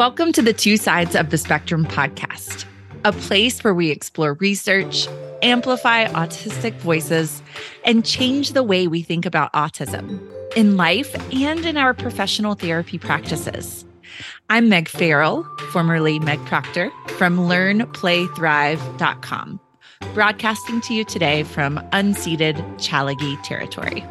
Welcome to the Two Sides of the Spectrum podcast, a place where we explore research, amplify autistic voices, and change the way we think about autism in life and in our professional therapy practices. I'm Meg Farrell, formerly Meg Proctor, from learnplaythrive.com, broadcasting to you today from unceded Tsalagi territory.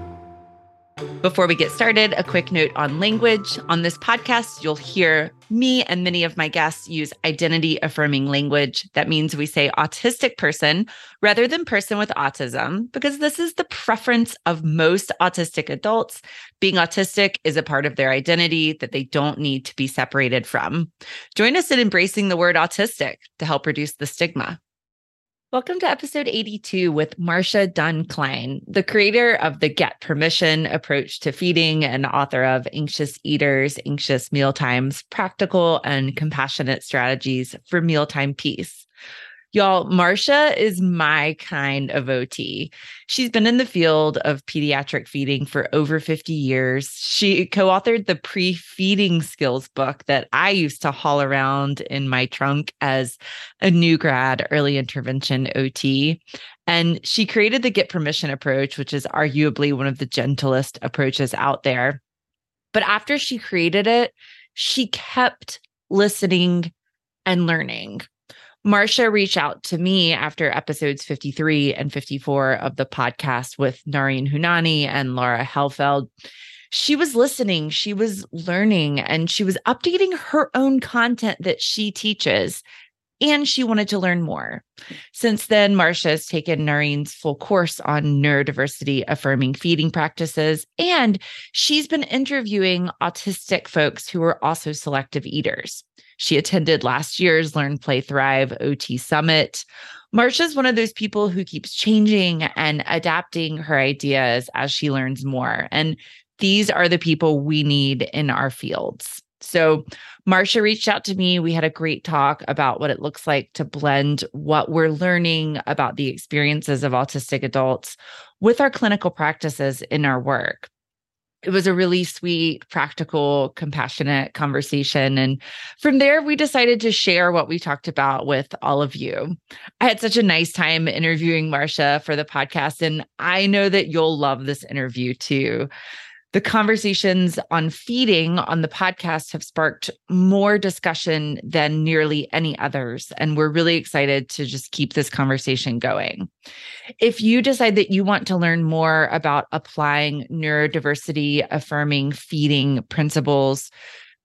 Before we get started, a quick note on language. On this podcast, you'll hear me and many of my guests use identity affirming language. That means we say autistic person rather than person with autism, because this is the preference of most autistic adults. Being autistic is a part of their identity that they don't need to be separated from. Join us in embracing the word autistic to help reduce the stigma. Welcome to episode 82 with Marsha Dunn Klein, the creator of the Get Permission approach to feeding and author of Anxious Eaters, Anxious Mealtimes, Practical and Compassionate Strategies for Mealtime Peace. Y'all, Marsha is my kind of OT. She's been in the field of pediatric feeding for over 50 years. She co authored the pre feeding skills book that I used to haul around in my trunk as a new grad early intervention OT. And she created the Get Permission approach, which is arguably one of the gentlest approaches out there. But after she created it, she kept listening and learning. Marsha reached out to me after episodes 53 and 54 of the podcast with Nareen Hunani and Laura Helfeld. She was listening, she was learning, and she was updating her own content that she teaches. And she wanted to learn more. Since then, Marsha has taken Nareen's full course on neurodiversity affirming feeding practices, and she's been interviewing autistic folks who are also selective eaters. She attended last year's Learn, Play, Thrive OT Summit. Marsha is one of those people who keeps changing and adapting her ideas as she learns more. And these are the people we need in our fields. So, Marsha reached out to me. We had a great talk about what it looks like to blend what we're learning about the experiences of autistic adults with our clinical practices in our work it was a really sweet, practical, compassionate conversation. And from there, we decided to share what we talked about with all of you. I had such a nice time interviewing Marsha for the podcast, and I know that you'll love this interview too. The conversations on feeding on the podcast have sparked more discussion than nearly any others. And we're really excited to just keep this conversation going. If you decide that you want to learn more about applying neurodiversity affirming feeding principles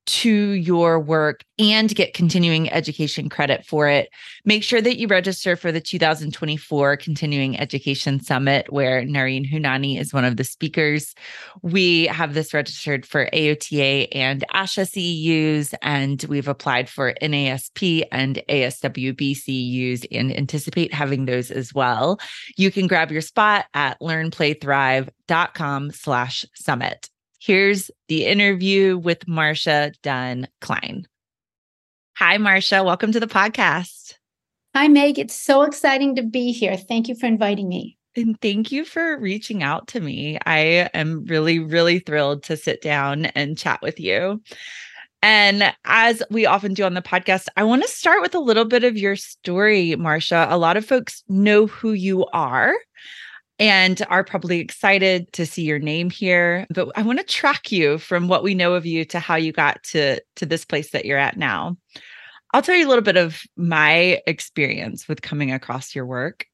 to your work and get continuing education credit for it, make sure that you register for the 2024 Continuing Education Summit, where Nareen Hunani is one of the speakers. We have this registered for AOTA and ASHA CEUs, and we've applied for NASP and ASWB CEUs and anticipate having those as well. You can grab your spot at learnplaythrive.com slash summit. Here's the interview with Marsha Dunn Klein. Hi, Marsha. Welcome to the podcast. Hi, Meg. It's so exciting to be here. Thank you for inviting me. And thank you for reaching out to me. I am really, really thrilled to sit down and chat with you. And as we often do on the podcast, I want to start with a little bit of your story, Marsha. A lot of folks know who you are and are probably excited to see your name here but i want to track you from what we know of you to how you got to to this place that you're at now. I'll tell you a little bit of my experience with coming across your work.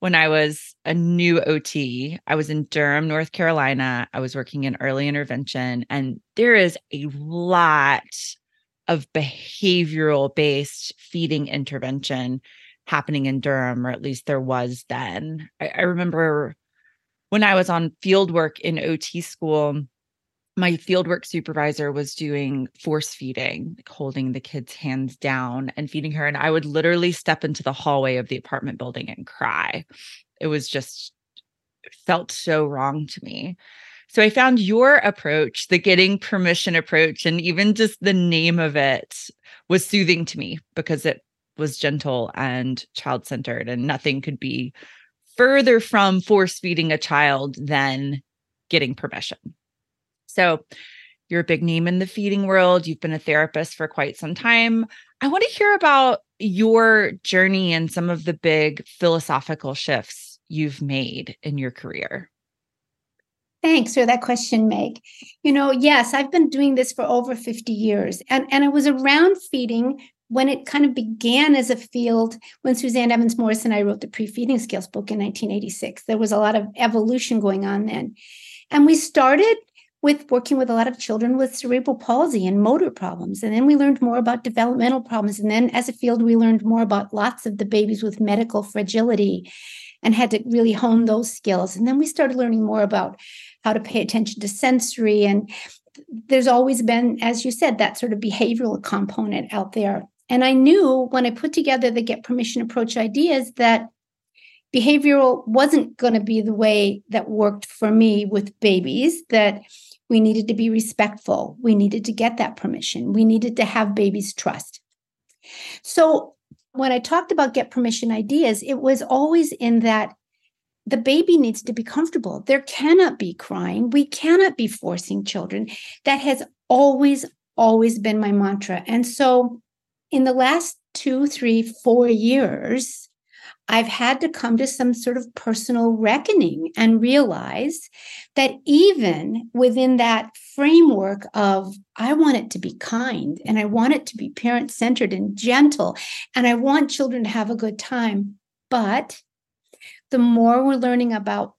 When i was a new ot i was in durham north carolina. I was working in early intervention and there is a lot of behavioral based feeding intervention happening in Durham, or at least there was then. I, I remember when I was on field work in OT school, my fieldwork supervisor was doing force feeding, like holding the kid's hands down and feeding her. And I would literally step into the hallway of the apartment building and cry. It was just, it felt so wrong to me. So I found your approach, the getting permission approach, and even just the name of it was soothing to me because it was gentle and child centered, and nothing could be further from force feeding a child than getting permission. So, You're a big name in the feeding world. You've been a therapist for quite some time. I want to hear about your journey and some of the big philosophical shifts you've made in your career. Thanks for that question, Meg. You know, yes, I've been doing this for over 50 years, and, and I was around feeding when it kind of began as a field when Suzanne Evans Morris and I wrote the pre feeding skills book in 1986. There was a lot of evolution going on then. And we started with working with a lot of children with cerebral palsy and motor problems. And then we learned more about developmental problems. And then as a field, we learned more about lots of the babies with medical fragility and had to really hone those skills. And then we started learning more about how to pay attention to sensory. And there's always been, as you said, that sort of behavioral component out there. And I knew when I put together the get permission approach ideas that behavioral wasn't going to be the way that worked for me with babies, that we needed to be respectful. We needed to get that permission. We needed to have babies trust. So when I talked about get permission ideas, it was always in that the baby needs to be comfortable. There cannot be crying. We cannot be forcing children. That has always, always been my mantra. And so in the last two, three, four years, I've had to come to some sort of personal reckoning and realize that even within that framework of, I want it to be kind and I want it to be parent centered and gentle, and I want children to have a good time. But the more we're learning about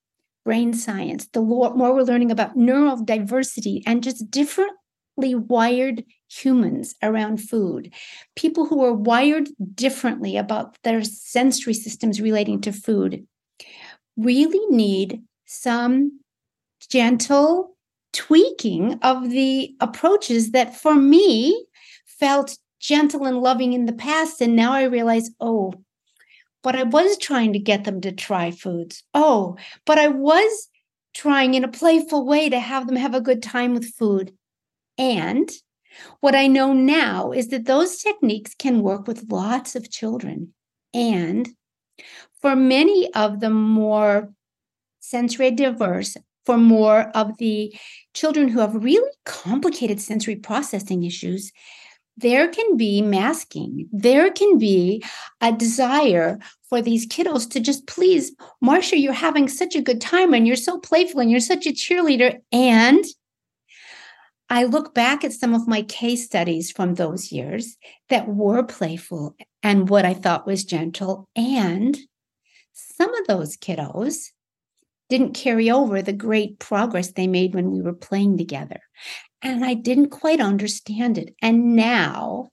brain science, the more we're learning about neurodiversity and just differently wired humans around food, people who are wired differently about their sensory systems relating to food, really need some gentle tweaking of the approaches that for me felt gentle and loving in the past. And now I realize, oh, but I was trying to get them to try foods. Oh, but I was trying in a playful way to have them have a good time with food. And what I know now is that those techniques can work with lots of children. And for many of the more sensory diverse, for more of the children who have really complicated sensory processing issues, there can be masking. There can be a desire for these kiddos to just please, Marsha, you're having such a good time and you're so playful and you're such a cheerleader. And I look back at some of my case studies from those years that were playful and what I thought was gentle. And some of those kiddos didn't carry over the great progress they made when we were playing together. And I didn't quite understand it. And now,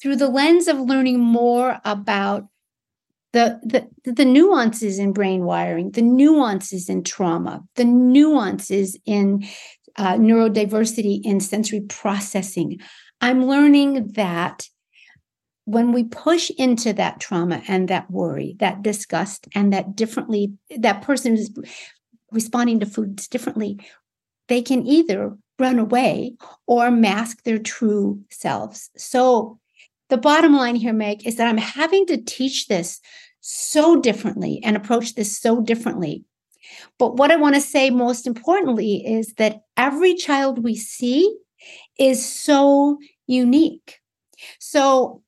through the lens of learning more about the, the, the nuances in brain wiring, the nuances in trauma, the nuances in uh, neurodiversity in sensory processing. I'm learning that when we push into that trauma and that worry, that disgust, and that differently, that person is responding to foods differently, they can either run away or mask their true selves. So, the bottom line here, Meg, is that I'm having to teach this so differently and approach this so differently but what I want to say most importantly is that every child we see is so unique. So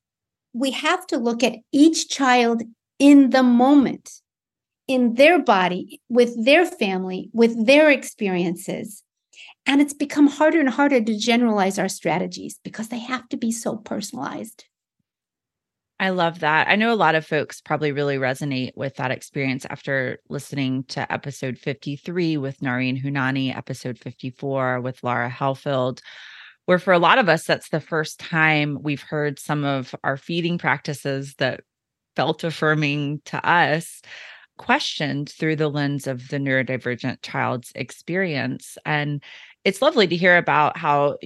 we have to look at each child in the moment, in their body, with their family, with their experiences. And it's become harder and harder to generalize our strategies because they have to be so personalized. I love that. I know a lot of folks probably really resonate with that experience after listening to episode 53 with Noreen Hunani, episode 54 with Laura Helfield, where for a lot of us, that's the first time we've heard some of our feeding practices that felt affirming to us questioned through the lens of the neurodivergent child's experience. And it's lovely to hear about how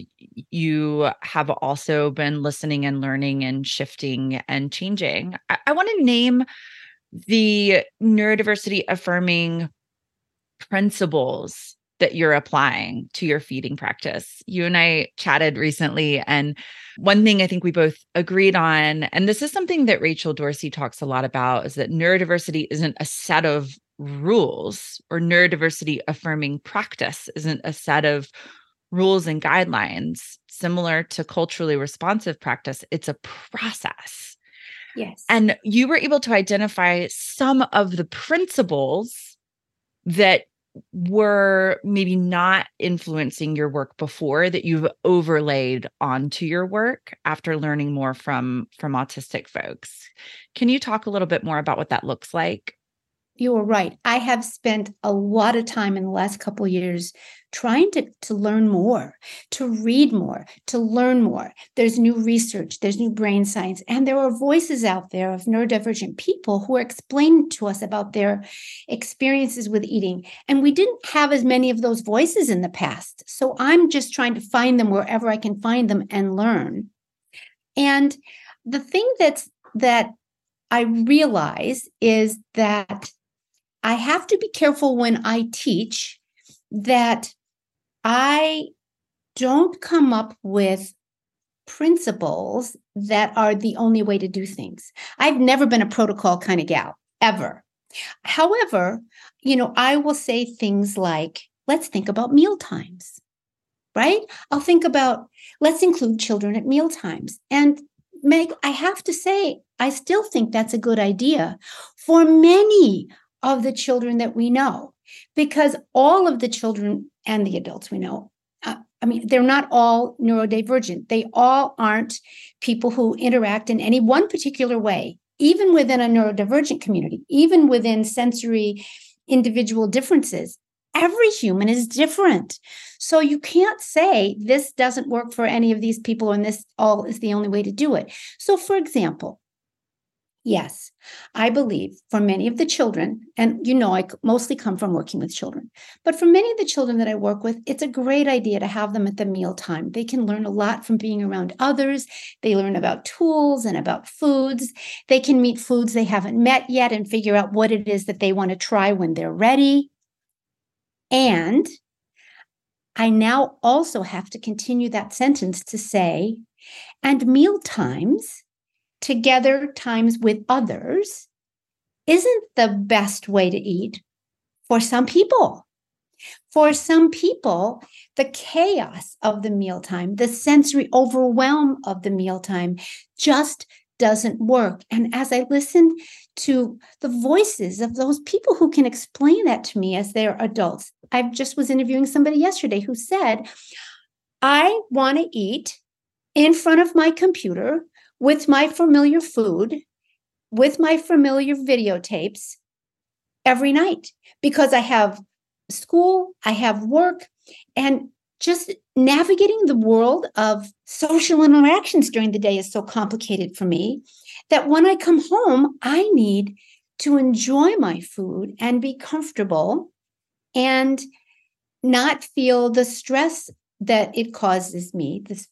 you have also been listening and learning and shifting and changing. I, I want to name the neurodiversity affirming principles that you're applying to your feeding practice. You and I chatted recently, and one thing I think we both agreed on, and this is something that Rachel Dorsey talks a lot about, is that neurodiversity isn't a set of rules or neurodiversity affirming practice isn't a set of rules and guidelines, similar to culturally responsive practice, it's a process. Yes. And you were able to identify some of the principles that were maybe not influencing your work before that you've overlaid onto your work after learning more from from autistic folks. Can you talk a little bit more about what that looks like? You are right. I have spent a lot of time in the last couple years trying to, to learn more, to read more, to learn more. There's new research, there's new brain science, and there are voices out there of neurodivergent people who are explaining to us about their experiences with eating. And we didn't have as many of those voices in the past. So I'm just trying to find them wherever I can find them and learn. And the thing that's that I realize is that I have to be careful when I teach that I don't come up with principles that are the only way to do things. I've never been a protocol kind of gal, ever. However, you know, I will say things like, let's think about meal times, right? I'll think about, let's include children at meal times. And Meg, I have to say, I still think that's a good idea for many of the children that we know. Because all of the children and the adults we know uh, i mean they're not all neurodivergent. They all aren't people who interact in any one particular way even within a neurodivergent community even within sensory individual differences. Every human is different. So you can't say this doesn't work for any of these people and this all is the only way to do it. So for example Yes, I believe for many of the children, and you know, I mostly come from working with children, but for many of the children that I work with, it's a great idea to have them at the mealtime. They can learn a lot from being around others. They learn about tools and about foods. They can meet foods they haven't met yet and figure out what it is that they want to try when they're ready. And I now also have to continue that sentence to say, and meal times together times with others isn't the best way to eat for some people. For some people, the chaos of the mealtime, the sensory overwhelm of the mealtime just doesn't work. And as I listen to the voices of those people who can explain that to me as they're adults, I just was interviewing somebody yesterday who said, I want to eat in front of my computer with my familiar food, with my familiar videotapes every night because I have school, I have work, and just navigating the world of social interactions during the day is so complicated for me that when I come home, I need to enjoy my food and be comfortable and not feel the stress that it causes me, this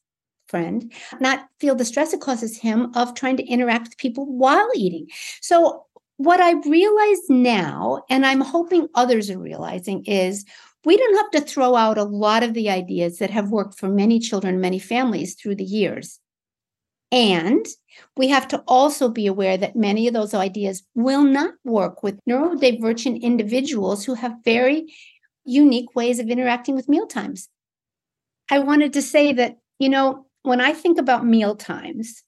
friend, not feel the stress it causes him of trying to interact with people while eating. So, what I realize now, and I'm hoping others are realizing, is we don't have to throw out a lot of the ideas that have worked for many children, many families through the years. And we have to also be aware that many of those ideas will not work with neurodivergent individuals who have very unique ways of interacting with mealtimes. I wanted to say that, you know, when I think about meal times,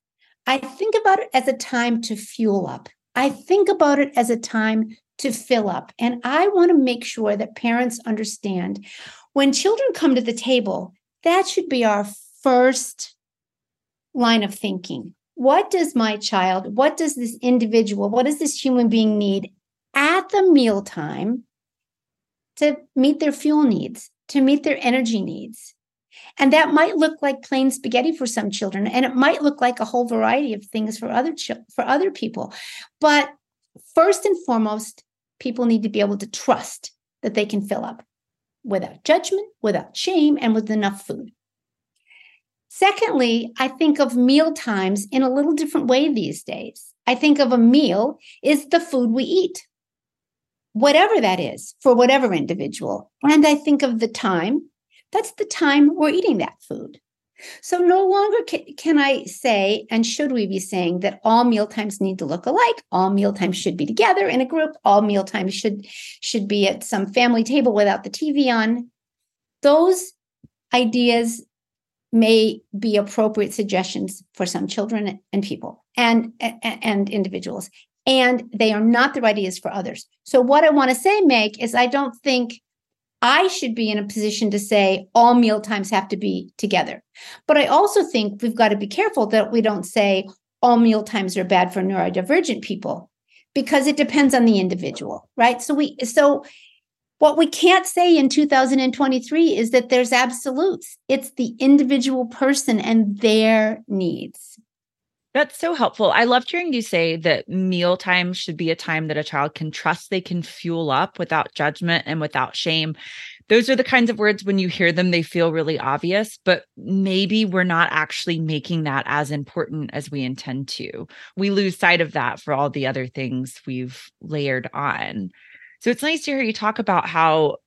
I think about it as a time to fuel up. I think about it as a time to fill up. And I want to make sure that parents understand when children come to the table, that should be our first line of thinking. What does my child, what does this individual, what does this human being need at the mealtime to meet their fuel needs, to meet their energy needs? And that might look like plain spaghetti for some children, and it might look like a whole variety of things for other ch- for other people. But first and foremost, people need to be able to trust that they can fill up without judgment, without shame, and with enough food. Secondly, I think of meal times in a little different way these days. I think of a meal is the food we eat, whatever that is for whatever individual. And I think of the time that's the time we're eating that food. So no longer can, I say, and should we be saying that all meal times need to look alike? All meal times should be together in a group. All meal times should should be at some family table without the TV on. Those ideas may be appropriate suggestions for some children and people and, and, and individuals and they are not the right ideas for others so what i want to say meg is i don't think I should be in a position to say all meal times have to be together. But I also think we've got to be careful that we don't say all meal times are bad for neurodivergent people because it depends on the individual, right? So we so what we can't say in 2023 is that there's absolutes. It's the individual person and their needs. That's so helpful. I loved hearing you say that mealtime should be a time that a child can trust they can fuel up without judgment and without shame. Those are the kinds of words when you hear them, they feel really obvious, but maybe we're not actually making that as important as we intend to. We lose sight of that for all the other things we've layered on. So it's nice to hear you talk about how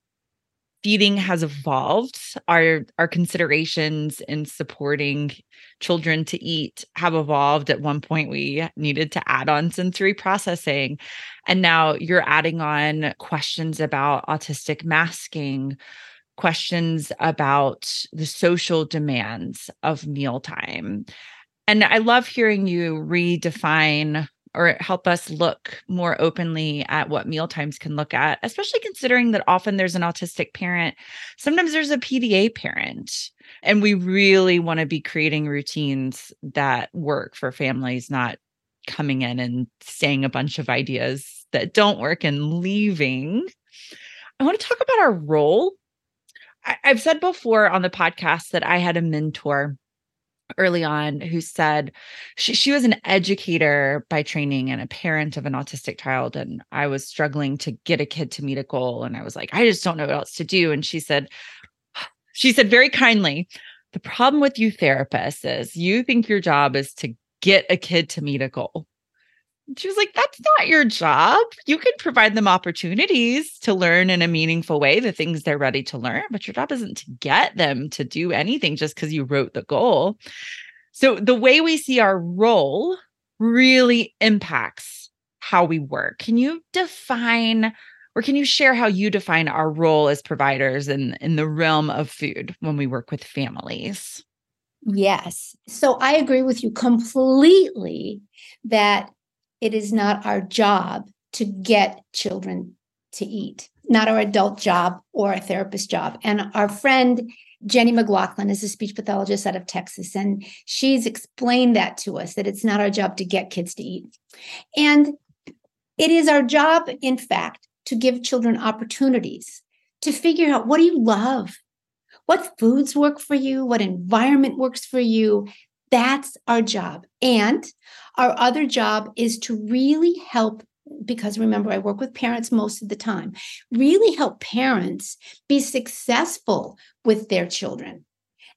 feeding has evolved our our considerations in supporting children to eat have evolved. At one point we needed to add on sensory processing and now you're adding on questions about autistic masking questions about the social demands of mealtime. And i love hearing you redefine or help us look more openly at what meal times can look at, especially considering that often there's an autistic parent. Sometimes there's a PDA parent. And we really want to be creating routines that work for families, not coming in and saying a bunch of ideas that don't work and leaving. I want to talk about our role. I- have said before on the podcast that I had a mentor early on who said she, she was an educator by training and a parent of an autistic child and i was struggling to get a kid to meet a goal and i was like i just don't know what else to do. And she said she said very kindly the problem with you therapists is you think your job is to get a kid to meet a goal she was like, That's not your job. You can provide them opportunities to learn in a meaningful way the things they're ready to learn, but your job isn't to get them to do anything just because you wrote the goal. So the way we see our role really impacts how we work. Can you define or can you share how you define our role as providers in, in the realm of food when we work with families? Yes. So I agree with you completely that it is not our job to get children to eat, not our adult job or a therapist job. And our friend Jenny McGlothlin is a speech pathologist out of Texas, and she's explained that to us that it's not our job to get kids to eat. And it is our job, in fact, to give children opportunities to figure out what do you love? What foods work for you? What environment works for you? That's our job. And our other job is to really help because remember, I work with parents most of the time, really help parents be successful with their children.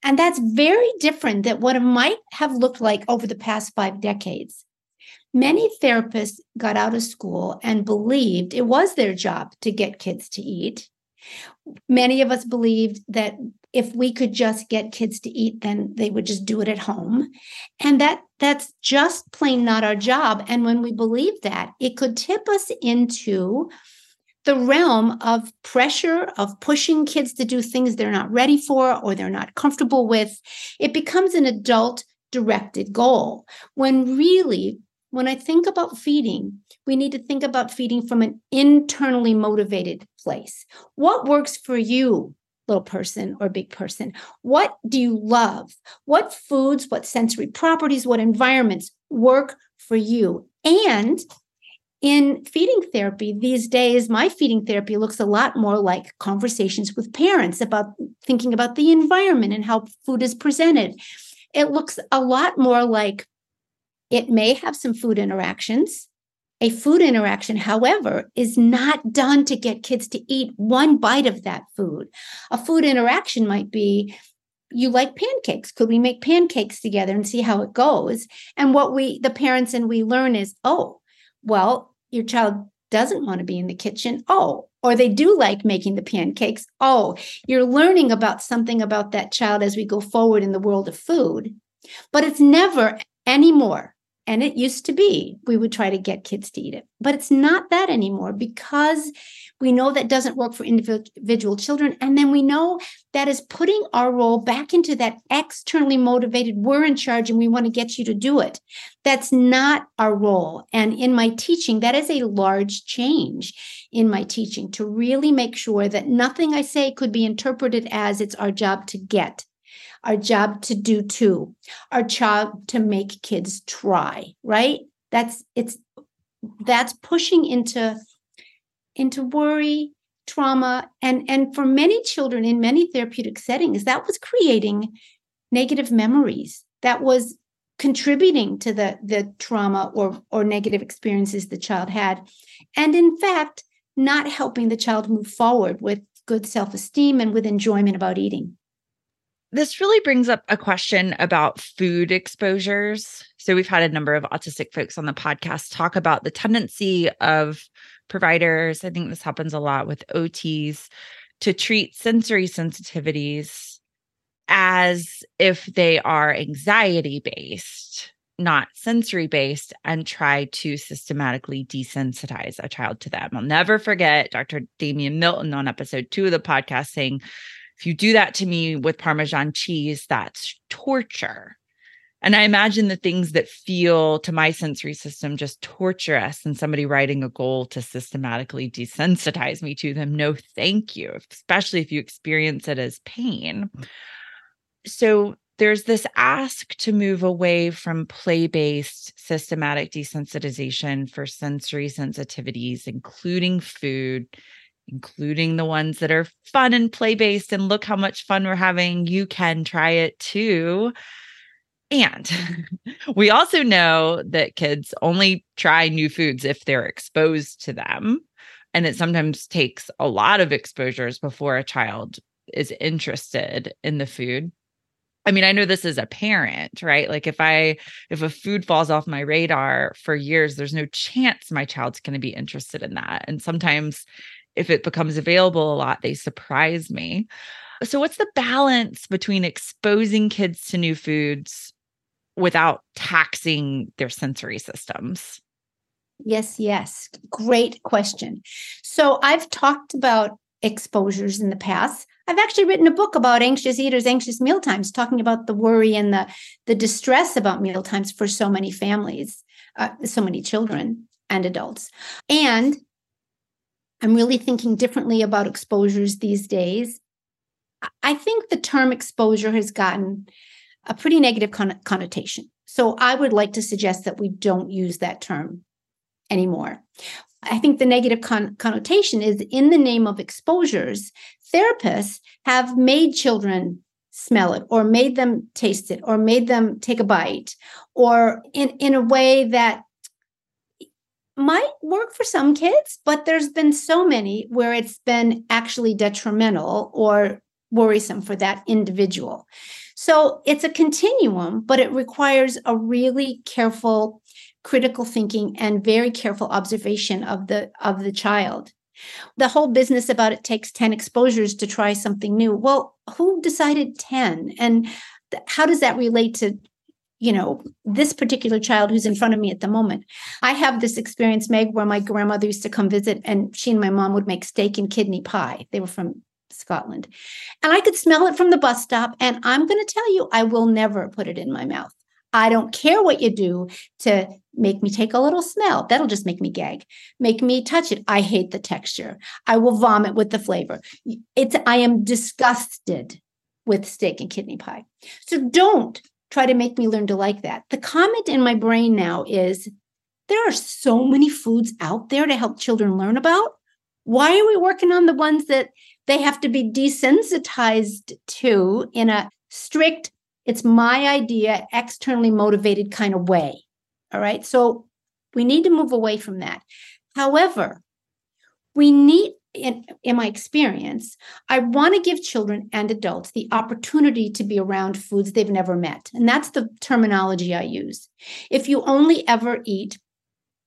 And that's very different than what it might have looked like over the past five decades. Many therapists got out of school and believed it was their job to get kids to eat. Many of us believed that if we could just get kids to eat then they would just do it at home. And that that's just plain not our job. And when we believe that it could tip us into the realm of pressure of pushing kids to do things they're not ready for or they're not comfortable with. It becomes an adult directed goal. When really when I think about feeding, we need to think about feeding from an internally motivated place. What works for you little person or big person? What do you love? What foods, what sensory properties, what environments work for you? And in feeding therapy these days, my feeding therapy looks a lot more like conversations with parents about thinking about the environment and how food is presented. It looks a lot more like it may have some food interactions, a food interaction, however, is not done to get kids to eat one bite of that food. A food interaction might be you like pancakes. Could we make pancakes together and see how it goes? And what we, the parents and we learn is, oh, well, your child doesn't want to be in the kitchen. Oh, or they do like making the pancakes. Oh, you're learning about something about that child as we go forward in the world of food. But it's never anymore And it used to be we would try to get kids to eat it, but it's not that anymore because we know that doesn't work for individual children. And then we know that is putting our role back into that externally motivated, we're in charge and we want to get you to do it. That's not our role. And in my teaching, that is a large change in my teaching to really make sure that nothing I say could be interpreted as it's our job to get our job to do too, our job to make kids try, right? That's it's that's pushing into into worry, trauma, and and for many children in many therapeutic settings, that was creating negative memories. That was contributing to the the trauma or or negative experiences the child had and in fact not helping the child move forward with good self-esteem and with enjoyment about eating this really brings up a question about food exposures. So, we've had a number of autistic folks on the podcast talk about the tendency of providers. I think this happens a lot with OTs to treat sensory sensitivities as if they are anxiety based, not sensory based, and try to systematically desensitize a child to them. I'll never forget Dr. Damian Milton on episode two of the podcast saying, if you do that to me with Parmesan cheese, that's torture. And I imagine the things that feel to my sensory system just torturous and somebody writing a goal to systematically desensitize me to them. No, thank you, especially if you experience it as pain. So there's this ask to move away from play based systematic desensitization for sensory sensitivities, including food including the ones that are fun and play based. And look how much fun we're having. You can try it too. And we also know that kids only try new foods if they're exposed to them. And it sometimes takes a lot of exposures before a child is interested in the food. I mean, I know this as a parent, right? Like if I if a food falls off my radar for years, there's no chance my child's going to be interested in that. And sometimes if it becomes available a lot, they surprise me. So, what's the balance between exposing kids to new foods without taxing their sensory systems? Yes, yes. Great question. So, I've talked about exposures in the past. I've actually written a book about anxious eaters, anxious meal times, talking about the worry and the, the distress about meal times for so many families, uh, so many children and adults. And I'm really thinking differently about exposures these days. I think the term exposure has gotten a pretty negative con- connotation. So I would like to suggest that we don't use that term anymore. I think the negative con- connotation is in the name of exposures, therapists have made children smell it or made them taste it or made them take a bite or in, in a way that might work for some kids, but there's been so many where it's been actually detrimental or worrisome for that individual. So it's a continuum, but it requires a really careful critical thinking and very careful observation of the of the child. The whole business about it takes 10 exposures to try something new. Well, who decided 10 and how does that relate to you know, this particular child who's in front of me at the moment. I have this experience, Meg, where my grandmother used to come visit and she and my mom would make steak and kidney pie. They were from Scotland. And I could smell it from the bus stop. And I'm going to tell you, I will never put it in my mouth. I don't care what you do to make me take a little smell. That'll just make me gag. Make me touch it. I hate the texture. I will vomit with the flavor. It's I am disgusted with steak and kidney pie. So don't try to make me learn to like that. The comment in my brain now is there are so many foods out there to help children learn about. Why are we working on the ones that they have to be desensitized to in a strict, it's my idea, externally motivated kind of way? All right. So we need to move away from that. However, we need in, in my experience, I want to give children and adults the opportunity to be around foods they've never met. And that's the terminology I use. If you only ever eat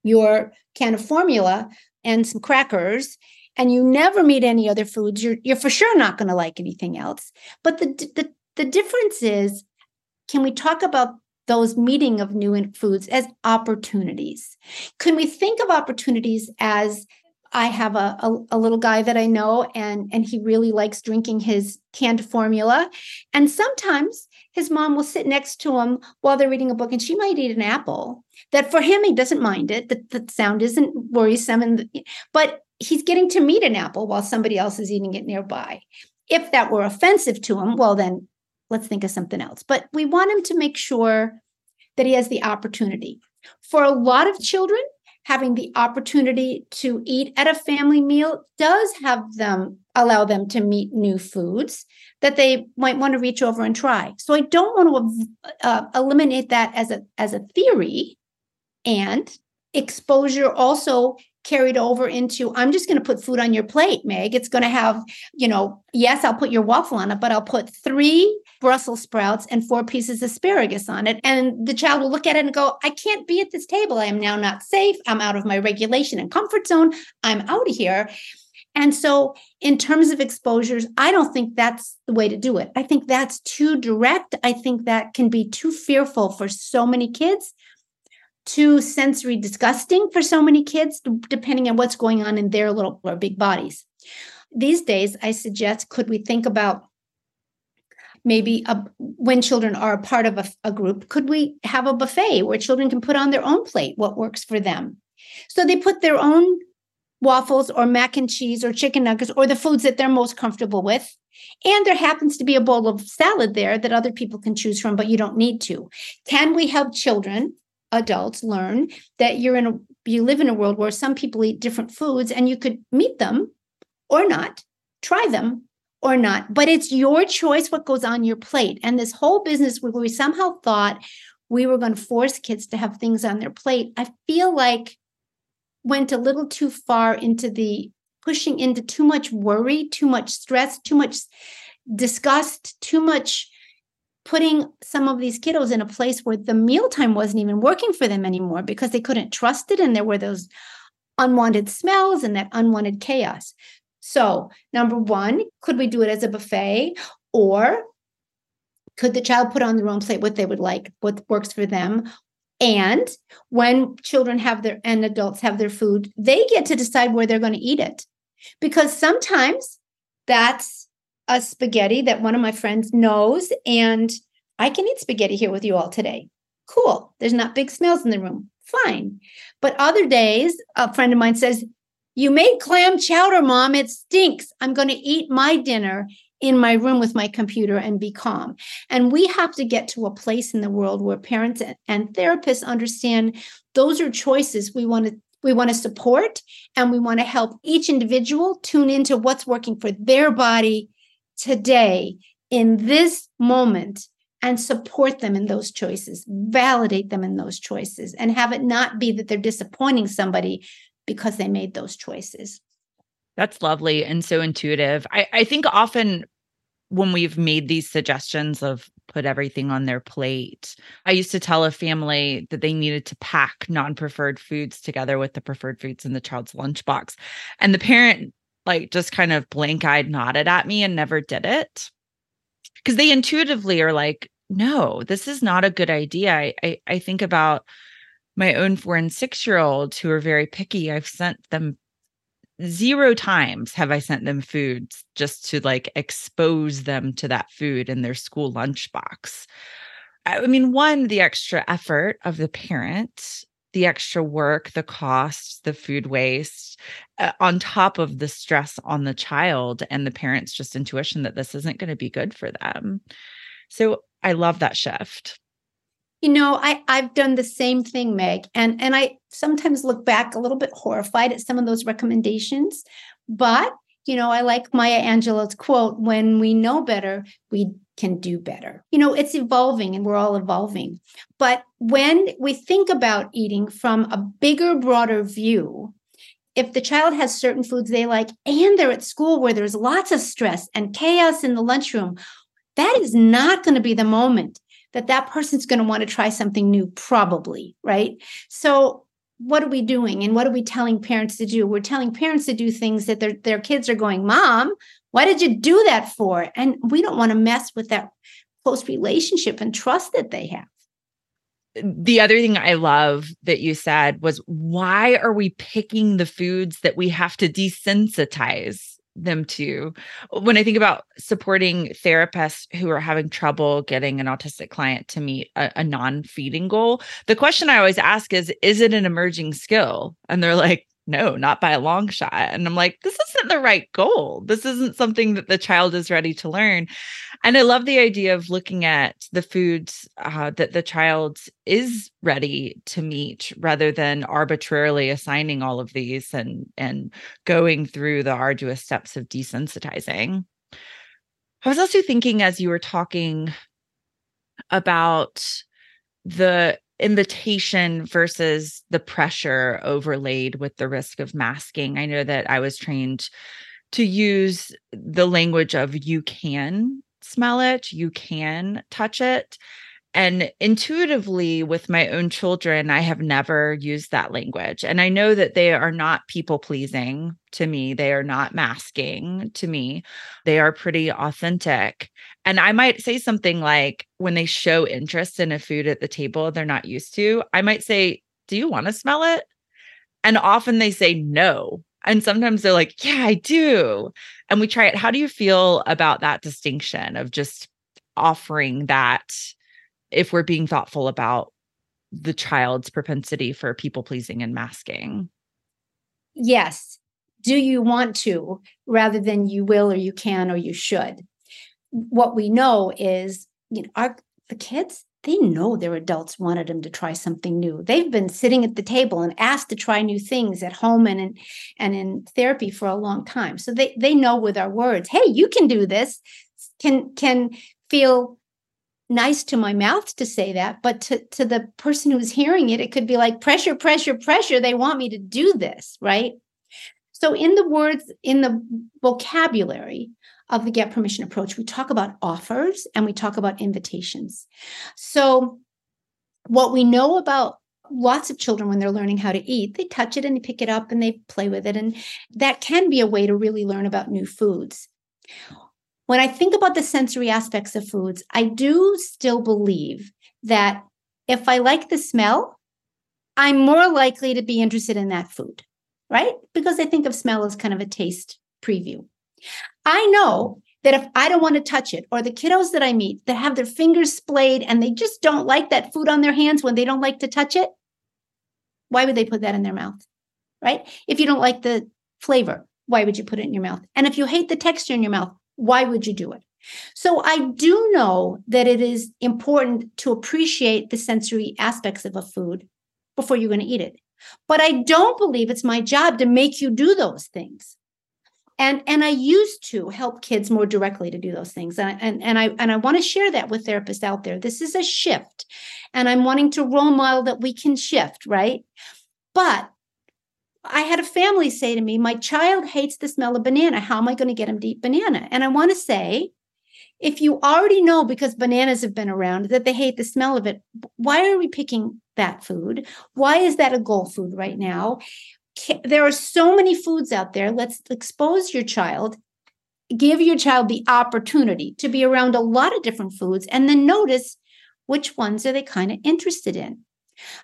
your can of formula and some crackers and you never meet any other foods, you're, you're for sure not going to like anything else. But the, the, the difference is can we talk about those meeting of new foods as opportunities. Can we think of opportunities as I have a, a, a, little guy that I know and and he really likes drinking his canned formula. And sometimes his mom will sit next to him while they're reading a book and she might eat an apple that for him he doesn't mind it. That the sound isn't worrisome and but he's getting to meet an apple while somebody else is eating it nearby. If that were offensive to him, well then let's think of something else. But we want him to make sure that he has the opportunity. For a lot of children, having the opportunity to eat at a family meal does have them allow them to meet new foods that they might want to reach over and try. So I don't want to uh, eliminate that as a as a theory and exposure also carried over into I'm just going to put food on your plate, Meg. It's going to have, you know, yes, I'll put your waffle on it, but I'll put three Brussels sprouts and four pieces of asparagus on it. And the child will look at it and go, I can't be at this table. I am now not safe. I'm out of my regulation and comfort zone. I'm out of here. And so, in terms of exposures, I don't think that's the way to do it. I think that's too direct. I think that can be too fearful for so many kids too sensory disgusting for so many kids, depending on what's going on in their little or big bodies. These days, I suggest could we think about maybe a, when children are a part of a, a group, could we have a buffet where children can put on their own plate what works for them? So they put their own waffles or mac and cheese or chicken nuggets or the foods that they're most comfortable with. And there happens to be a bowl of salad there that other people can choose from, but you don't need to. Can we help children adults learn that you're in a you live in a world where some people eat different foods and you could meet them or not try them or not but it's your choice what goes on your plate and this whole business where we somehow thought we were going to force kids to have things on their plate i feel like went a little too far into the pushing into too much worry too much stress too much disgust too much putting some of these kiddos in a place where the mealtime wasn't even working for them anymore because they couldn't trust it and there were those unwanted smells and that unwanted chaos. So, number one, could we do it as a buffet or could the child put on their own plate what they would like, what works for them? And when children have their and adults have their food, they get to decide where they're going to eat it. Because sometimes that's a spaghetti that one of my friends knows, and I can eat spaghetti here with you all today. Cool. There's not big smells in the room. Fine. But other days, a friend of mine says, You made clam chowder, mom. It stinks. I'm going to eat my dinner in my room with my computer and be calm. And we have to get to a place in the world where parents and therapists understand those are choices we want to we want to support and we want to help each individual tune into what's working for their body today in this moment and support them in those choices, validate them in those choices, and have it not be that they're disappointing somebody because they made those choices. That's lovely and so intuitive. I, I think often when we've made these suggestions of put everything on their plate, I used to tell a family that they needed to pack non preferred foods together with the preferred foods in the child's lunchbox. And the parent like just kind of blank eyed nodded at me and never did it. Because they intuitively are like, no, this is not a good idea. I, I, I think about my own four and six year olds who are very picky. I've sent them zero times have I sent them foods just to like expose them to that food in their school lunchbox. I mean, one, the extra effort of the parent the extra work, the costs, the food waste, uh, on top of the stress on the child and the parents' just intuition that this isn't going to be good for them. So I love that shift. You know, I I've done the same thing, Meg, and and I sometimes look back a little bit horrified at some of those recommendations, but you know, I like Maya Angelou's quote when we know better, we can do better. You know, it's evolving and we're all evolving. But when we think about eating from a bigger, broader view, if the child has certain foods they like and they're at school where there's lots of stress and chaos in the lunchroom, that is not going to be the moment that that person's going to want to try something new, probably, right? So what are we doing and what are we telling parents to do? We're telling parents to do things that their, their kids are going mom why did you do that for? And we don't want to mess with that close relationship and trust that they have. The other thing I love that you said was why are we picking the foods that we have to desensitize them to? When I think about supporting therapists who are having trouble getting an autistic client to meet a, a non feeding goal, the question I always ask is Is it an emerging skill? And they're like, no, not by a long shot. And I'm like, this isn't the right goal. This isn't something that the child is ready to learn. And I love the idea of looking at the foods uh, that the child is ready to meet rather than arbitrarily assigning all of these and, and going through the arduous steps of desensitizing. I was also thinking as you were talking about the invitation versus the pressure overlaid with the risk of masking. I know that I was trained to use the language of you can smell it, you can touch it. And intuitively, with my own children, I have never used that language. And I know that they are not people pleasing to me. They are not masking to me. They are pretty authentic. And I might say something like, when they show interest in a food at the table they're not used to, I might say, Do you want to smell it? And often they say no. And sometimes they're like, Yeah, I do. And we try it. How do you feel about that distinction of just offering that? if we're being thoughtful about the child's propensity for people pleasing and masking. Yes. Do you want to rather than you will or you can or you should? What we know is, you know, our the kids, they know their adults wanted them to try something new. They've been sitting at the table and asked to try new things at home and in and in therapy for a long time. So they they know with our words, hey, you can do this, can can feel nice to my mouth to say that, but to, to the person who's hearing it, it could be like pressure, pressure, pressure. They want me to do this, right? So, in the words, in the vocabulary of the get permission approach, we talk about offers and we talk about invitations. So, what we know about lots of children when they're learning how to eat, they touch it and they pick it up and they play with it. And that can be a way to really learn about new foods when I think about the sensory aspects of foods, I do still believe that if I like the smell, I'm more likely to be interested in that food, right? Because they think of smell as kind of a taste preview. I know that if I don't want to touch it, or the kiddos that I meet that have their fingers splayed and they just don't like that food on their hands when they don't like to touch it, why would they put that in their mouth? Right? If you don't like the flavor, why would you put it in your mouth? And if you hate the texture in your mouth, why would you do it? So I do know that it is important to appreciate the sensory aspects of a food before you're going to eat it. But I don't believe it's my job to make you do those things. And and I used to help kids more directly to do those things. And, and, and I and I want to share that with therapists out there. This is a shift. And I'm wanting to role model that we can shift, right? But I had a family say to me, My child hates the smell of banana. How am I going to get him to eat banana? And I want to say, if you already know because bananas have been around that they hate the smell of it, why are we picking that food? Why is that a goal food right now? There are so many foods out there. Let's expose your child, give your child the opportunity to be around a lot of different foods, and then notice which ones are they kind of interested in.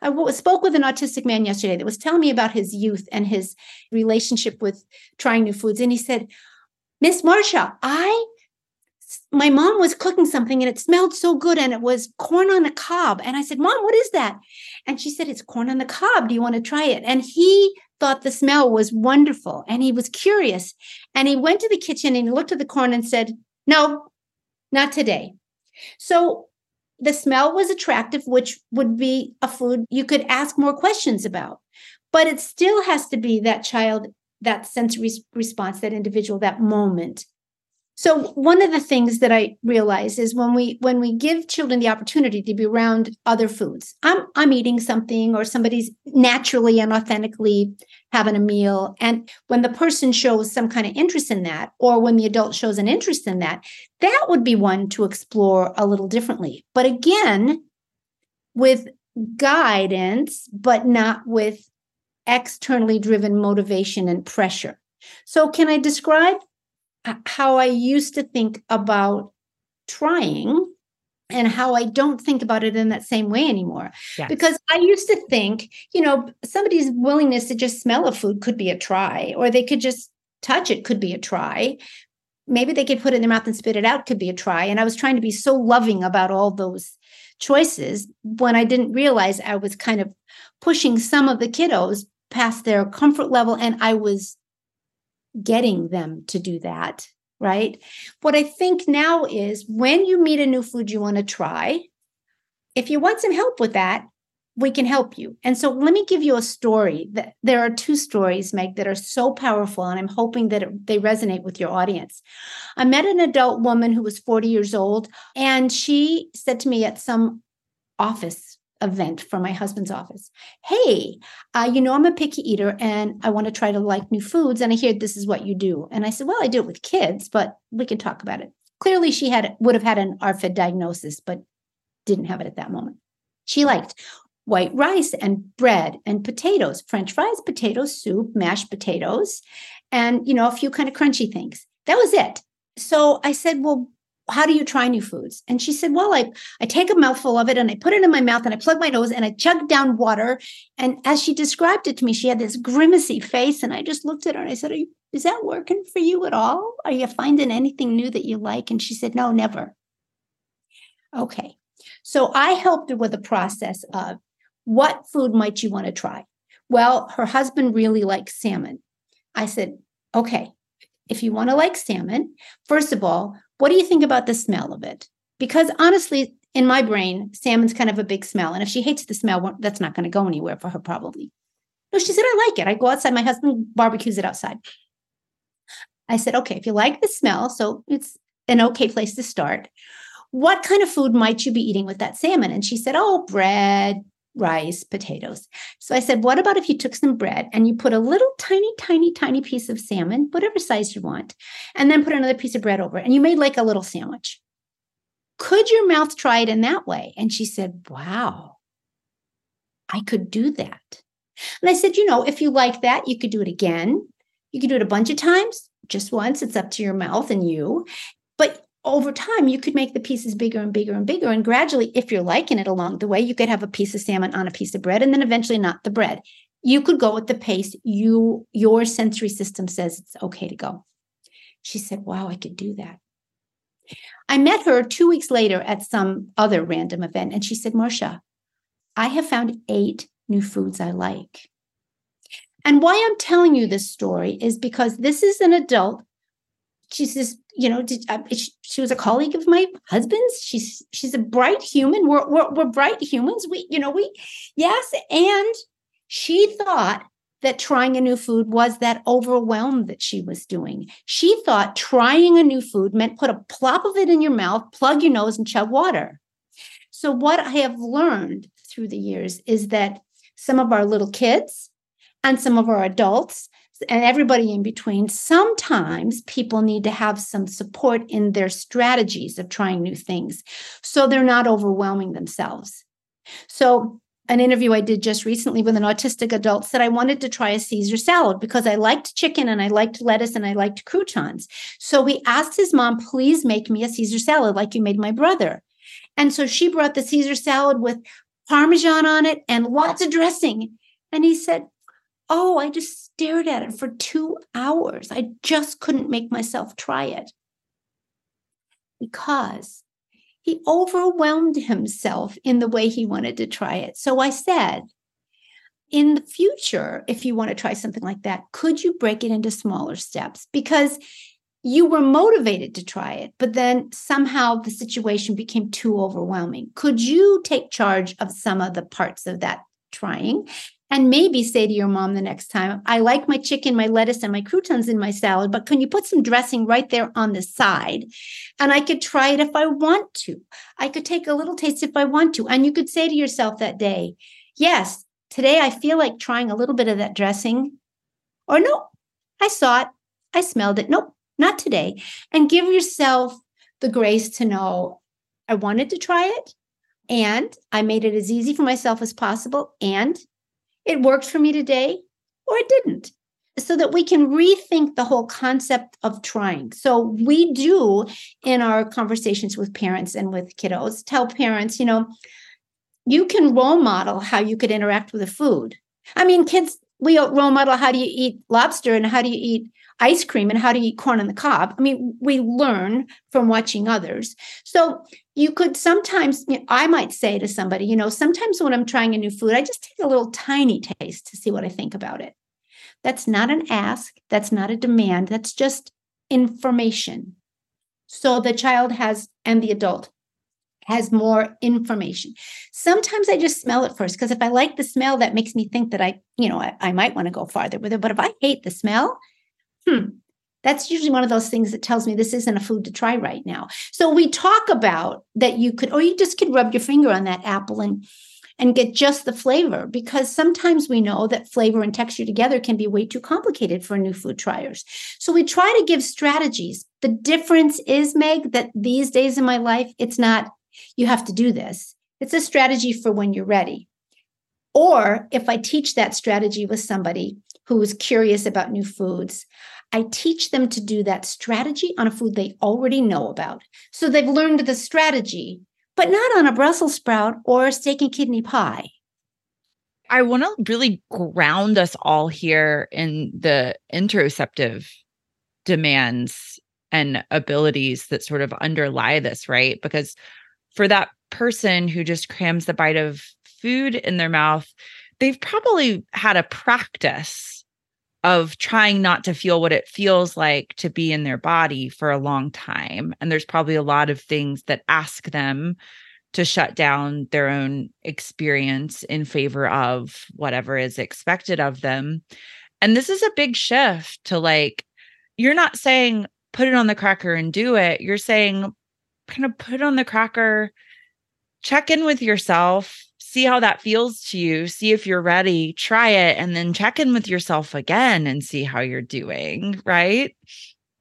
I spoke with an autistic man yesterday that was telling me about his youth and his relationship with trying new foods. And he said, Miss Marsha, I my mom was cooking something and it smelled so good and it was corn on the cob. And I said, Mom, what is that? And she said, It's corn on the cob. Do you want to try it? And he thought the smell was wonderful and he was curious. And he went to the kitchen and he looked at the corn and said, No, not today. So the smell was attractive, which would be a food you could ask more questions about. But it still has to be that child, that sensory response, that individual, that moment so one of the things that I realize is when we when we give children the opportunity to be around other foods, I'm I'm eating something or somebody's naturally and authentically having a meal, and when the person shows some kind of interest in that, or when the adult shows an interest in that, that would be one to explore a little differently. But again, with guidance, but not with externally driven motivation and pressure. So, can I describe how I used to think about trying and how I don't think about it in that same way anymore. Yes. Because I used to think, you know, somebody's willingness to just smell a food could be a try, or they could just touch it could be a try. Maybe they could put it in their mouth and spit it out could be a try. And I was trying to be so loving about all those choices when I didn't realize I was kind of pushing some of the kiddos past their comfort level and I was getting them to do that right? What I think now is when you meet a new food you want to try, if you want some help with that, we can help you. And so let me give you a story. That there are two stories, Meg, that are so powerful, and I'm hoping that it, they resonate with your audience. I met an adult woman who was 40 years old, and she said to me at some office event from my husband's office. Hey, uh, you know, I'm a picky eater and I want to try to like new foods. And I hear this is what you do. And I said, Well, I do it with kids, but we can talk about it. Clearly, she had would have had an ARFID diagnosis, but didn't have it at that moment. She liked white rice and bread and potatoes, French fries, potato soup, mashed potatoes, and you know, a few kind of crunchy things. That was it. So I said, Well, how do you try new foods? And she said, Well, I, I take a mouthful of it and I put it in my mouth and I plug my nose and I chug down water. And as she described it to me, she had this grimacy face. And I just looked at her and I said, you, Is that working for you at all? Are you finding anything new that you like? And she said, No, never. Okay. So I helped her with a process of what food might you want to try? Well, her husband really likes salmon. I said, Okay, if you want to like salmon, first of all, what do you think about the smell of it? Because honestly, in my brain, salmon's kind of a big smell. And if she hates the smell, that's not going to go anywhere for her, probably. No, she said, I like it. I go outside. My husband barbecues it outside. I said, okay, if you like the smell, so it's an okay place to start. What kind of food might you be eating with that salmon? And she said, oh, bread, rice, potatoes. So I said, What about if you took some bread and you put a little tiny, tiny, tiny piece of salmon, whatever size you want, and then put another piece of bread over it, and you made like a little sandwich? Could your mouth try it in that way? And she said, Wow, I could do that. And I said, You know, if you like that, you could do it again. You could do it a bunch of times, just once. It's up to your mouth and you. Over time, you could make the pieces bigger and bigger and bigger. And gradually, if you're liking it along the way, you could have a piece of salmon on a piece of bread and then eventually not the bread. You could go at the pace you your sensory system says it's okay to go. She said, Wow, I could do that. I met her two weeks later at some other random event, and she said, Marsha, I have found eight new foods I like. And why I'm telling you this story is because this is an adult she's this you know did, uh, she, was a colleague of my husband's? She's she's a bright human. We're, we're, we're bright humans. We you know we yes. And she thought that trying a new food was that overwhelm that she was doing. She thought trying a new food meant put a plop of it in your mouth plug your nose and chug water. So what i have learned through the years is that some of our little kids and some of our adults and everybody in between, sometimes people need to have some support in their strategies of trying new things so they're not overwhelming themselves. So, an interview I did just recently with an autistic adult said I wanted to try a Caesar salad because I liked chicken and I liked lettuce and I liked croutons. So he asked his mom, please make me a Caesar salad like you made my brother. And so she brought the Caesar salad with Parmesan on it and lots of dressing. And he said, Oh, I just stared at it for two hours. I just couldn't make myself try it because he overwhelmed himself in the way he wanted to try it. So I said, in the future, if you want to try something like that, could you break it into smaller steps? Because you were motivated to try it, but then somehow the situation became too overwhelming. Could you take charge of some of the parts of that trying and maybe say to your mom the next time, I like my chicken, my lettuce, and my croutons in my salad, but can you put some dressing right there on the side? And I could try it if I want to. I could take a little taste if I want to. And you could say to yourself that day, Yes, today I feel like trying a little bit of that dressing. Or no, I saw it, I smelled it. Nope, not today. And give yourself the grace to know I wanted to try it and I made it as easy for myself as possible. And it worked for me today or it didn't. so that we can rethink the whole concept of trying. So we do in our conversations with parents and with kiddos tell parents, you know, you can role model how you could interact with the food. I mean, kids, we role model how do you eat lobster and how do you eat ice cream and how do you eat corn on the cob. I mean, we learn from watching others. So you could sometimes, you know, I might say to somebody, you know, sometimes when I'm trying a new food, I just take a little tiny taste to see what I think about it. That's not an ask, that's not a demand, that's just information. So the child has, and the adult has more information. Sometimes I just smell it first because if I like the smell, that makes me think that I, you know, I, I might want to go farther with it. But if I hate the smell, hmm, that's usually one of those things that tells me this isn't a food to try right now. So we talk about that you could, or you just could rub your finger on that apple and and get just the flavor because sometimes we know that flavor and texture together can be way too complicated for new food triers. So we try to give strategies. The difference is, Meg, that these days in my life, it's not you have to do this. It's a strategy for when you're ready. Or if I teach that strategy with somebody who is curious about new foods, I teach them to do that strategy on a food they already know about. So they've learned the strategy, but not on a Brussels sprout or a steak and kidney pie. I want to really ground us all here in the interoceptive demands and abilities that sort of underlie this, right? Because for that person who just crams the bite of food in their mouth, they've probably had a practice of trying not to feel what it feels like to be in their body for a long time. And there's probably a lot of things that ask them to shut down their own experience in favor of whatever is expected of them. And this is a big shift to like, you're not saying put it on the cracker and do it. You're saying kind of put on the cracker, check in with yourself, see how that feels to you, see if you're ready, try it, and then check in with yourself again and see how you're doing, right?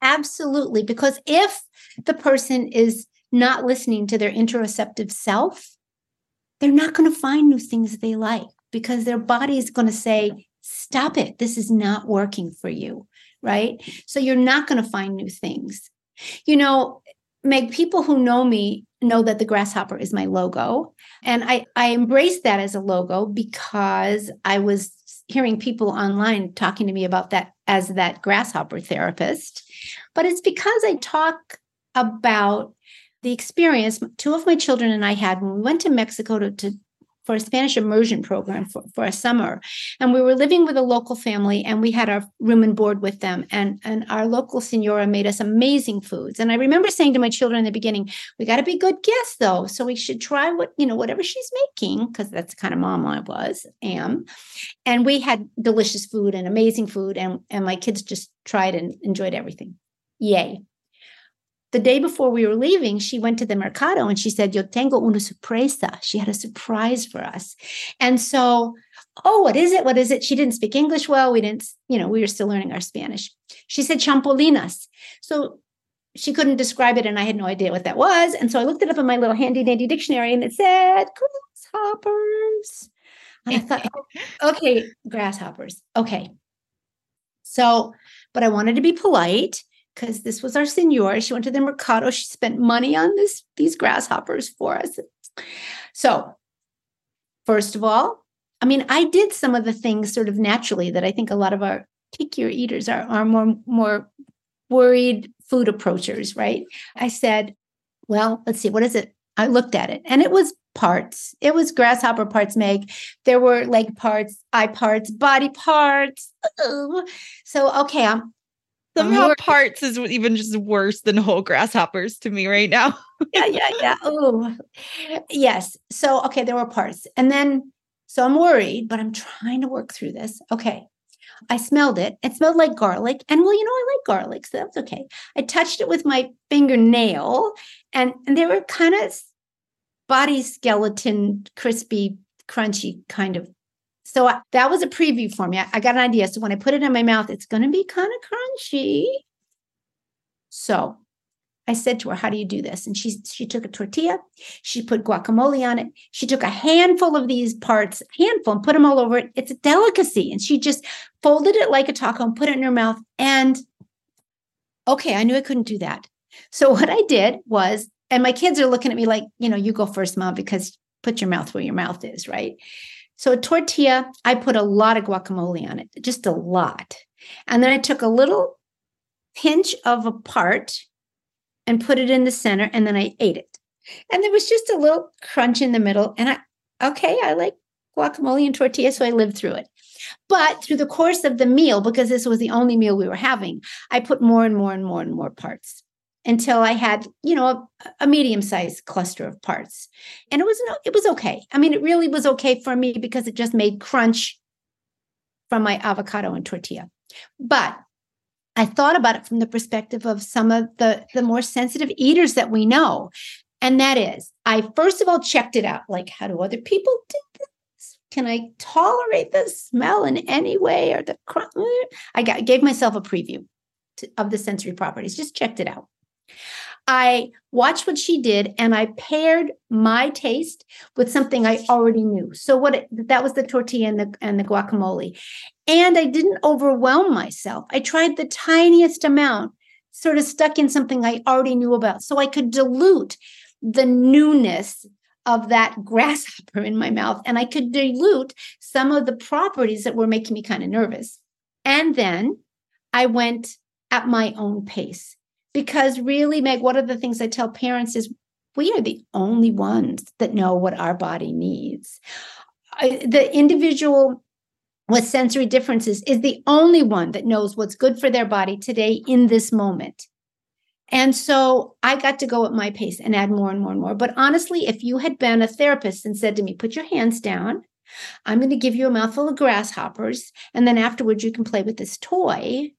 Absolutely. Because if the person is not listening to their interoceptive self, they're not going to find new things they like because their body is going to say, Stop it. This is not working for you. Right. So you're not going to find new things. You know, Meg, people who know me know that the grasshopper is my logo. And I, I embraced that as a logo because I was hearing people online talking to me about that as that grasshopper therapist. But it's because I talk about the experience two of my children and I had when we went to Mexico to, to for a Spanish immersion program for, for a summer. And we were living with a local family and we had our room and board with them. And, and our local senora made us amazing foods. And I remember saying to my children in the beginning, we got to be good guests though. So we should try what, you know, whatever she's making, because that's the kind of mom I was, am. And we had delicious food and amazing food. And, and my kids just tried and enjoyed everything. Yay the day before we were leaving, she went to the mercado and she said, Yo tengo una sorpresa. She had a surprise for us. And so, oh, what is it? What is it? She didn't speak English well. We didn't, you know, we were still learning our Spanish. She said champolinas. So she couldn't describe it and I had no idea what that was. And so I looked it up in my little handy dandy dictionary and it said grasshoppers. And I thought, oh, okay, grasshoppers. Okay. So, but I wanted to be polite because this was our senora. She went to the mercado. She spent money on this these grasshoppers for us. So, first of all, I mean, I did some of the things sort of naturally that I think a lot of our pickier eaters are are more more worried food approachers, right? I said, well, let's see, what is it? I looked at it and it was parts. It was grasshopper parts, Meg. There were leg parts, eye parts, body parts. So, okay, I'm Somehow parts is even just worse than whole grasshoppers to me right now. yeah, yeah, yeah. Oh, yes. So, okay, there were parts. And then, so I'm worried, but I'm trying to work through this. Okay. I smelled it. It smelled like garlic. And well, you know, I like garlic, so that's okay. I touched it with my fingernail and, and they were kind of body skeleton, crispy, crunchy kind of so I, that was a preview for me. I, I got an idea. So when I put it in my mouth, it's going to be kind of crunchy. So I said to her, How do you do this? And she she took a tortilla, she put guacamole on it. She took a handful of these parts, handful, and put them all over it. It's a delicacy. And she just folded it like a taco and put it in her mouth. And okay, I knew I couldn't do that. So what I did was, and my kids are looking at me like, you know, you go first, mom, because put your mouth where your mouth is, right? So a tortilla, I put a lot of guacamole on it, just a lot. And then I took a little pinch of a part and put it in the center, and then I ate it. And there was just a little crunch in the middle. And I, okay, I like guacamole and tortilla, so I lived through it. But through the course of the meal, because this was the only meal we were having, I put more and more and more and more parts until I had, you know, a, a medium-sized cluster of parts. And it was it was okay. I mean, it really was okay for me because it just made crunch from my avocado and tortilla. But I thought about it from the perspective of some of the, the more sensitive eaters that we know. And that is, I first of all checked it out. Like, how do other people do this? Can I tolerate the smell in any way or the crunch? I got, gave myself a preview to, of the sensory properties, just checked it out. I watched what she did and I paired my taste with something I already knew. So what it, that was the tortilla and the and the guacamole. And I didn't overwhelm myself. I tried the tiniest amount, sort of stuck in something I already knew about so I could dilute the newness of that grasshopper in my mouth and I could dilute some of the properties that were making me kind of nervous. And then I went at my own pace. Because really, Meg, one of the things I tell parents is we are the only ones that know what our body needs. The individual with sensory differences is the only one that knows what's good for their body today in this moment. And so I got to go at my pace and add more and more and more. But honestly, if you had been a therapist and said to me, put your hands down, I'm going to give you a mouthful of grasshoppers, and then afterwards you can play with this toy,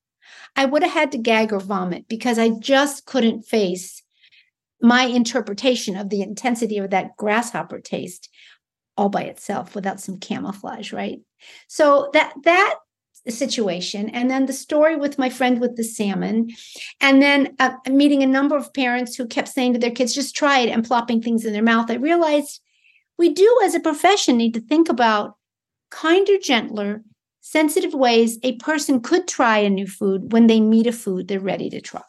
I would have had to gag or vomit because I just couldn't face my interpretation of the intensity of that grasshopper taste all by itself without some camouflage, right? So that that situation and then the story with my friend with the salmon and then uh, meeting a number of parents who kept saying to their kids just try it and plopping things in their mouth i realized we do as a profession need to think about kinder gentler sensitive ways a person could try a new food when they meet a food they're ready to try.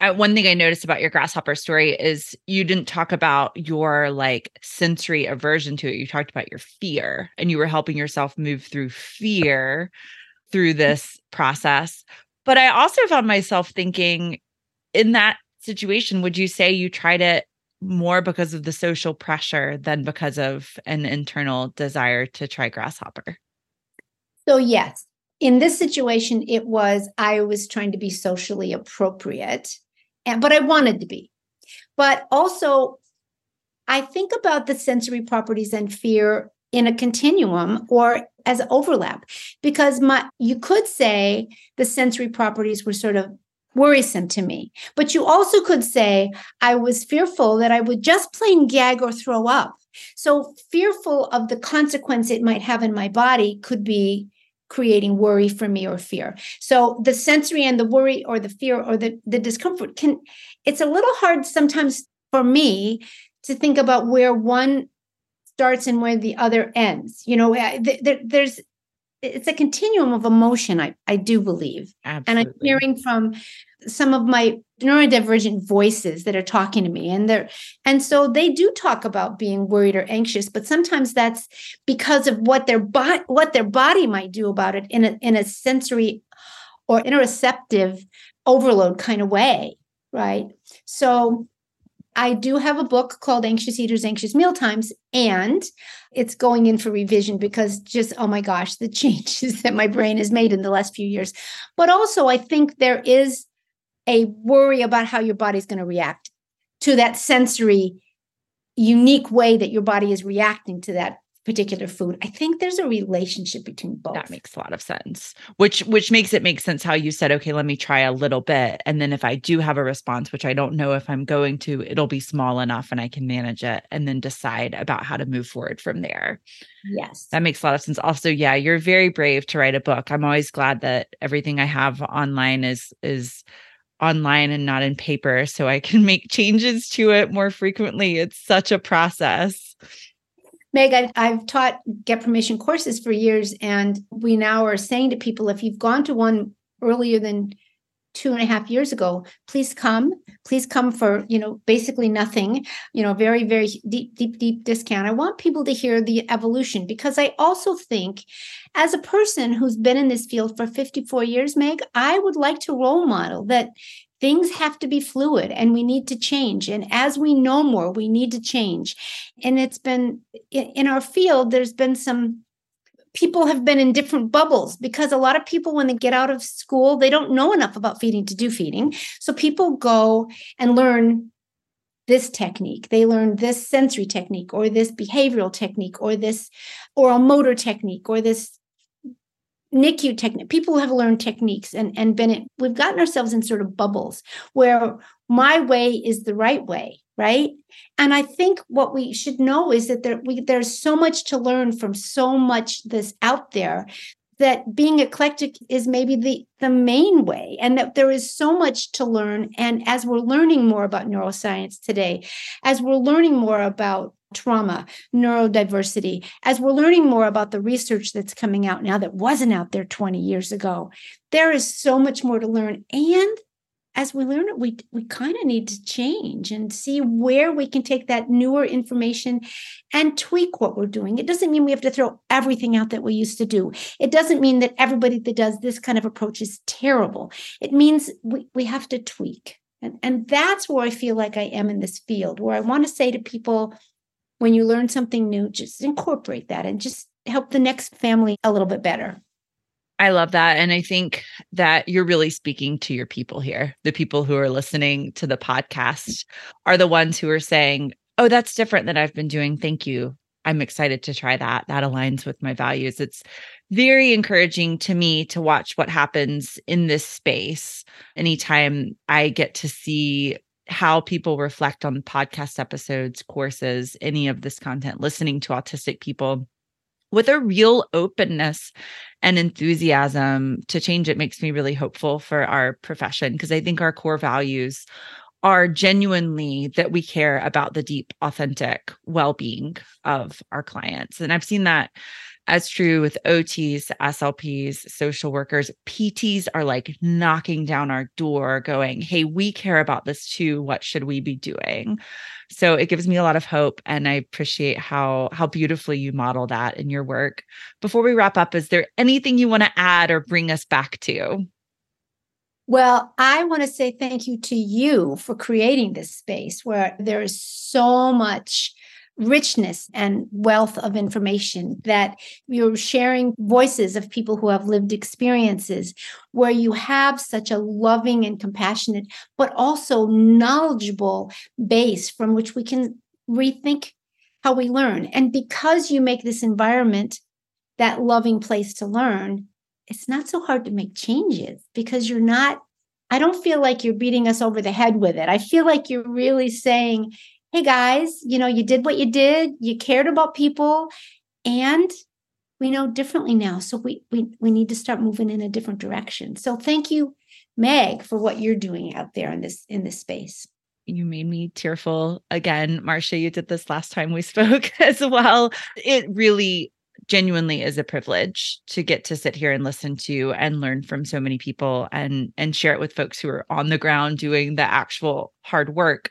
Uh, one thing I noticed about your grasshopper story is you didn't talk about your like sensory aversion to it. You talked about your fear and you were helping yourself move through fear through this process. But I also found myself thinking in that situation, would you say you tried it more because of the social pressure than because of an internal desire to try grasshopper? So, yes, in this situation, it was I was trying to be socially appropriate, and but I wanted to be. But also, I think about the sensory properties and fear in a continuum or as overlap because my you could say the sensory properties were sort of worrisome to me but you also could say i was fearful that i would just plain gag or throw up so fearful of the consequence it might have in my body could be creating worry for me or fear. So the sensory and the worry or the fear or the, the discomfort can, it's a little hard sometimes for me to think about where one starts and where the other ends. You know, there, there's, it's a continuum of emotion, I, I do believe. Absolutely. And I'm hearing from some of my neurodivergent voices that are talking to me and they're and so they do talk about being worried or anxious but sometimes that's because of what their body what their body might do about it in a in a sensory or interoceptive overload kind of way right so I do have a book called Anxious Eaters, Anxious Mealtimes, and it's going in for revision because just, oh my gosh, the changes that my brain has made in the last few years. But also, I think there is a worry about how your body's going to react to that sensory unique way that your body is reacting to that particular food i think there's a relationship between both. that makes a lot of sense. Which which makes it make sense how you said okay let me try a little bit. And then if i do have a response which i don't know if i'm going to it'll be small enough and i can manage it and then decide about how to move forward from there. Yes. That makes a lot of sense. Also yeah you're very brave to write a book. I'm always glad that everything i have online is is online and not in paper so I can make changes to it more frequently. It's such a process. Meg, I've, I've, taught get permission courses for years, and we now are saying to people if you've gone to one earlier than two and a half years ago please come please come for you know basically nothing you know very very deep deep deep discount. I want people to hear the evolution because i also think as a person who's been in this field for 54 years meg i would like to role model that things have to be fluid and we need to change. And as we know more we need to change. And it's been in our field there's been some people have been in different bubbles because a lot of people when they get out of school they don't know enough about feeding to do feeding. So people go and learn this technique. They learn this sensory technique or this behavioral technique or this oral motor technique or this NICU technique. People have learned techniques and and been it. We've gotten ourselves in sort of bubbles where my way is the right way, right? And I think what we should know is that there we, there's so much to learn from so much this out there that being eclectic is maybe the the main way and that there is so much to learn and as we're learning more about neuroscience today as we're learning more about trauma neurodiversity as we're learning more about the research that's coming out now that wasn't out there 20 years ago there is so much more to learn and as we learn it, we we kind of need to change and see where we can take that newer information and tweak what we're doing. It doesn't mean we have to throw everything out that we used to do. It doesn't mean that everybody that does this kind of approach is terrible. It means we, we have to tweak. And, and that's where I feel like I am in this field, where I want to say to people, when you learn something new, just incorporate that and just help the next family a little bit better. I love that. And I think that you're really speaking to your people here. The people who are listening to the podcast are the ones who are saying, Oh, that's different than I've been doing. Thank you. I'm excited to try that. That aligns with my values. It's very encouraging to me to watch what happens in this space anytime I get to see how people reflect on podcast episodes, courses, any of this content, listening to autistic people with a real openness and enthusiasm to change it makes me really hopeful for our profession because I think our core values are genuinely that we care about the deep, authentic well being of our clients. And I've seen that as true with OTs, SLPs, social workers. PTs are like knocking down our door, going, Hey, we care about this too. What should we be doing? So it gives me a lot of hope and I appreciate how how beautifully you model that in your work. Before we wrap up, is there anything you want to add or bring us back to? Well, I want to say thank you to you for creating this space where there is so much richness and wealth of information that you're sharing voices of people who have lived experiences where you have such a loving and compassionate but also knowledgeable base from which we can rethink how we learn and because you make this environment that loving place to learn it's not so hard to make changes because you're not I don't feel like you're beating us over the head with it. I feel like you're really saying, hey guys, you know, you did what you did, you cared about people, and we know differently now. So we we we need to start moving in a different direction. So thank you, Meg, for what you're doing out there in this in this space. You made me tearful again. Marsha, you did this last time we spoke as well. It really genuinely is a privilege to get to sit here and listen to and learn from so many people and and share it with folks who are on the ground doing the actual hard work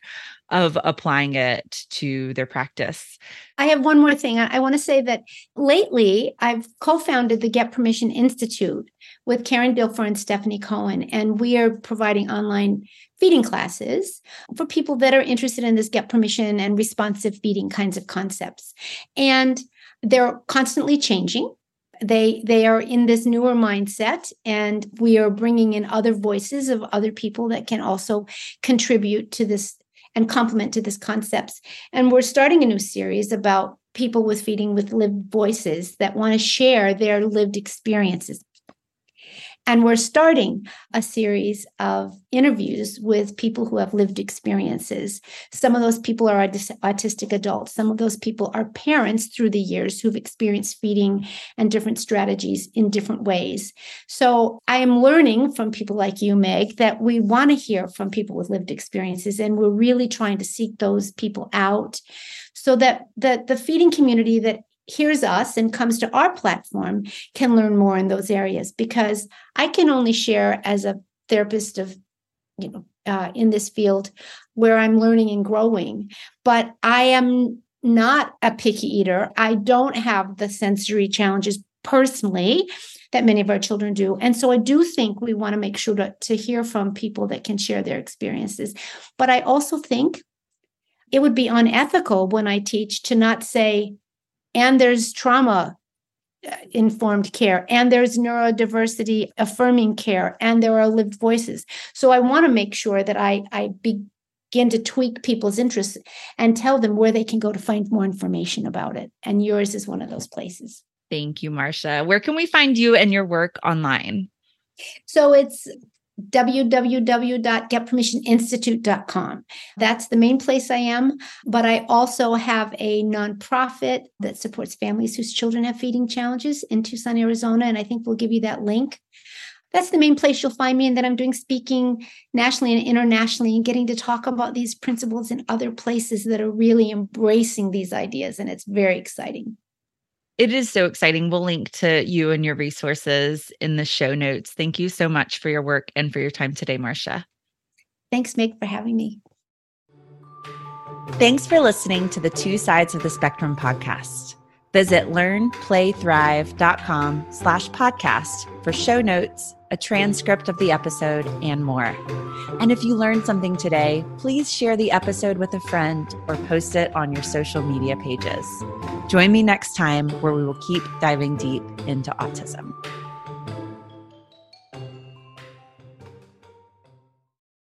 of applying it to their practice. I have one more thing. I, want to say that lately I've co founded the Get Permission Institute with Karen Dilfer and Stephanie Cohen, and we are providing online feeding classes for people that are interested in this get permission and responsive feeding kinds of concepts. And they're constantly changing they they are in this newer mindset and we are bringing in other voices of other people that can also contribute to this and complement to these concepts. And we're starting a new series about people with feeding with lived voices that want to share their lived experiences. And we're starting a series of interviews with people who have lived experiences. Some of those people are autistic adults, some of those people are parents through the years who've experienced feeding and different strategies in different ways. So I am learning from people like you, Meg, that we want to hear from people with lived experiences, and we're really trying to seek those people out so that the, the feeding community that hears us and comes to our platform can learn more in those areas because I can only share as a therapist of, you know, uh, in this field where I'm learning and growing. But I am not a picky eater. I don't have the sensory challenges personally that many of our children do. And so I do think we want to make sure to, to hear from people that can share their experiences. But I also think it would be unethical when I teach to not say, and there's trauma uh, informed care and there's neurodiversity affirming care and there are lived voices. So i want to make sure that i i begin to tweak people's interests and tell them where they can go to find more information about it. And yours is one of those places. Thank you marsha. Where can we find you and your work online? So it's www.getpermissioninstitute.com. That's the main place I am. But I also have a nonprofit that supports families whose children have feeding challenges in Tucson, Arizona. And I think we'll give you that link. That's the main place you'll find me. And then I'm doing speaking nationally and internationally and getting to talk about these principles in other places that are really embracing these ideas. And it's very exciting. It is so exciting. We'll link to you and your resources in the show notes. Thank you so much for your work and for your time today, Marsha. Thanks, Meg, for having me. Thanks for listening to the Two Sides of the Spectrum podcast. Visit learnplaythrive.com slash podcast for show notes, a transcript of the episode, and more. And if you learned something today, please share the episode with a friend or post it on your social media pages. Join me next time where we will keep diving deep into autism.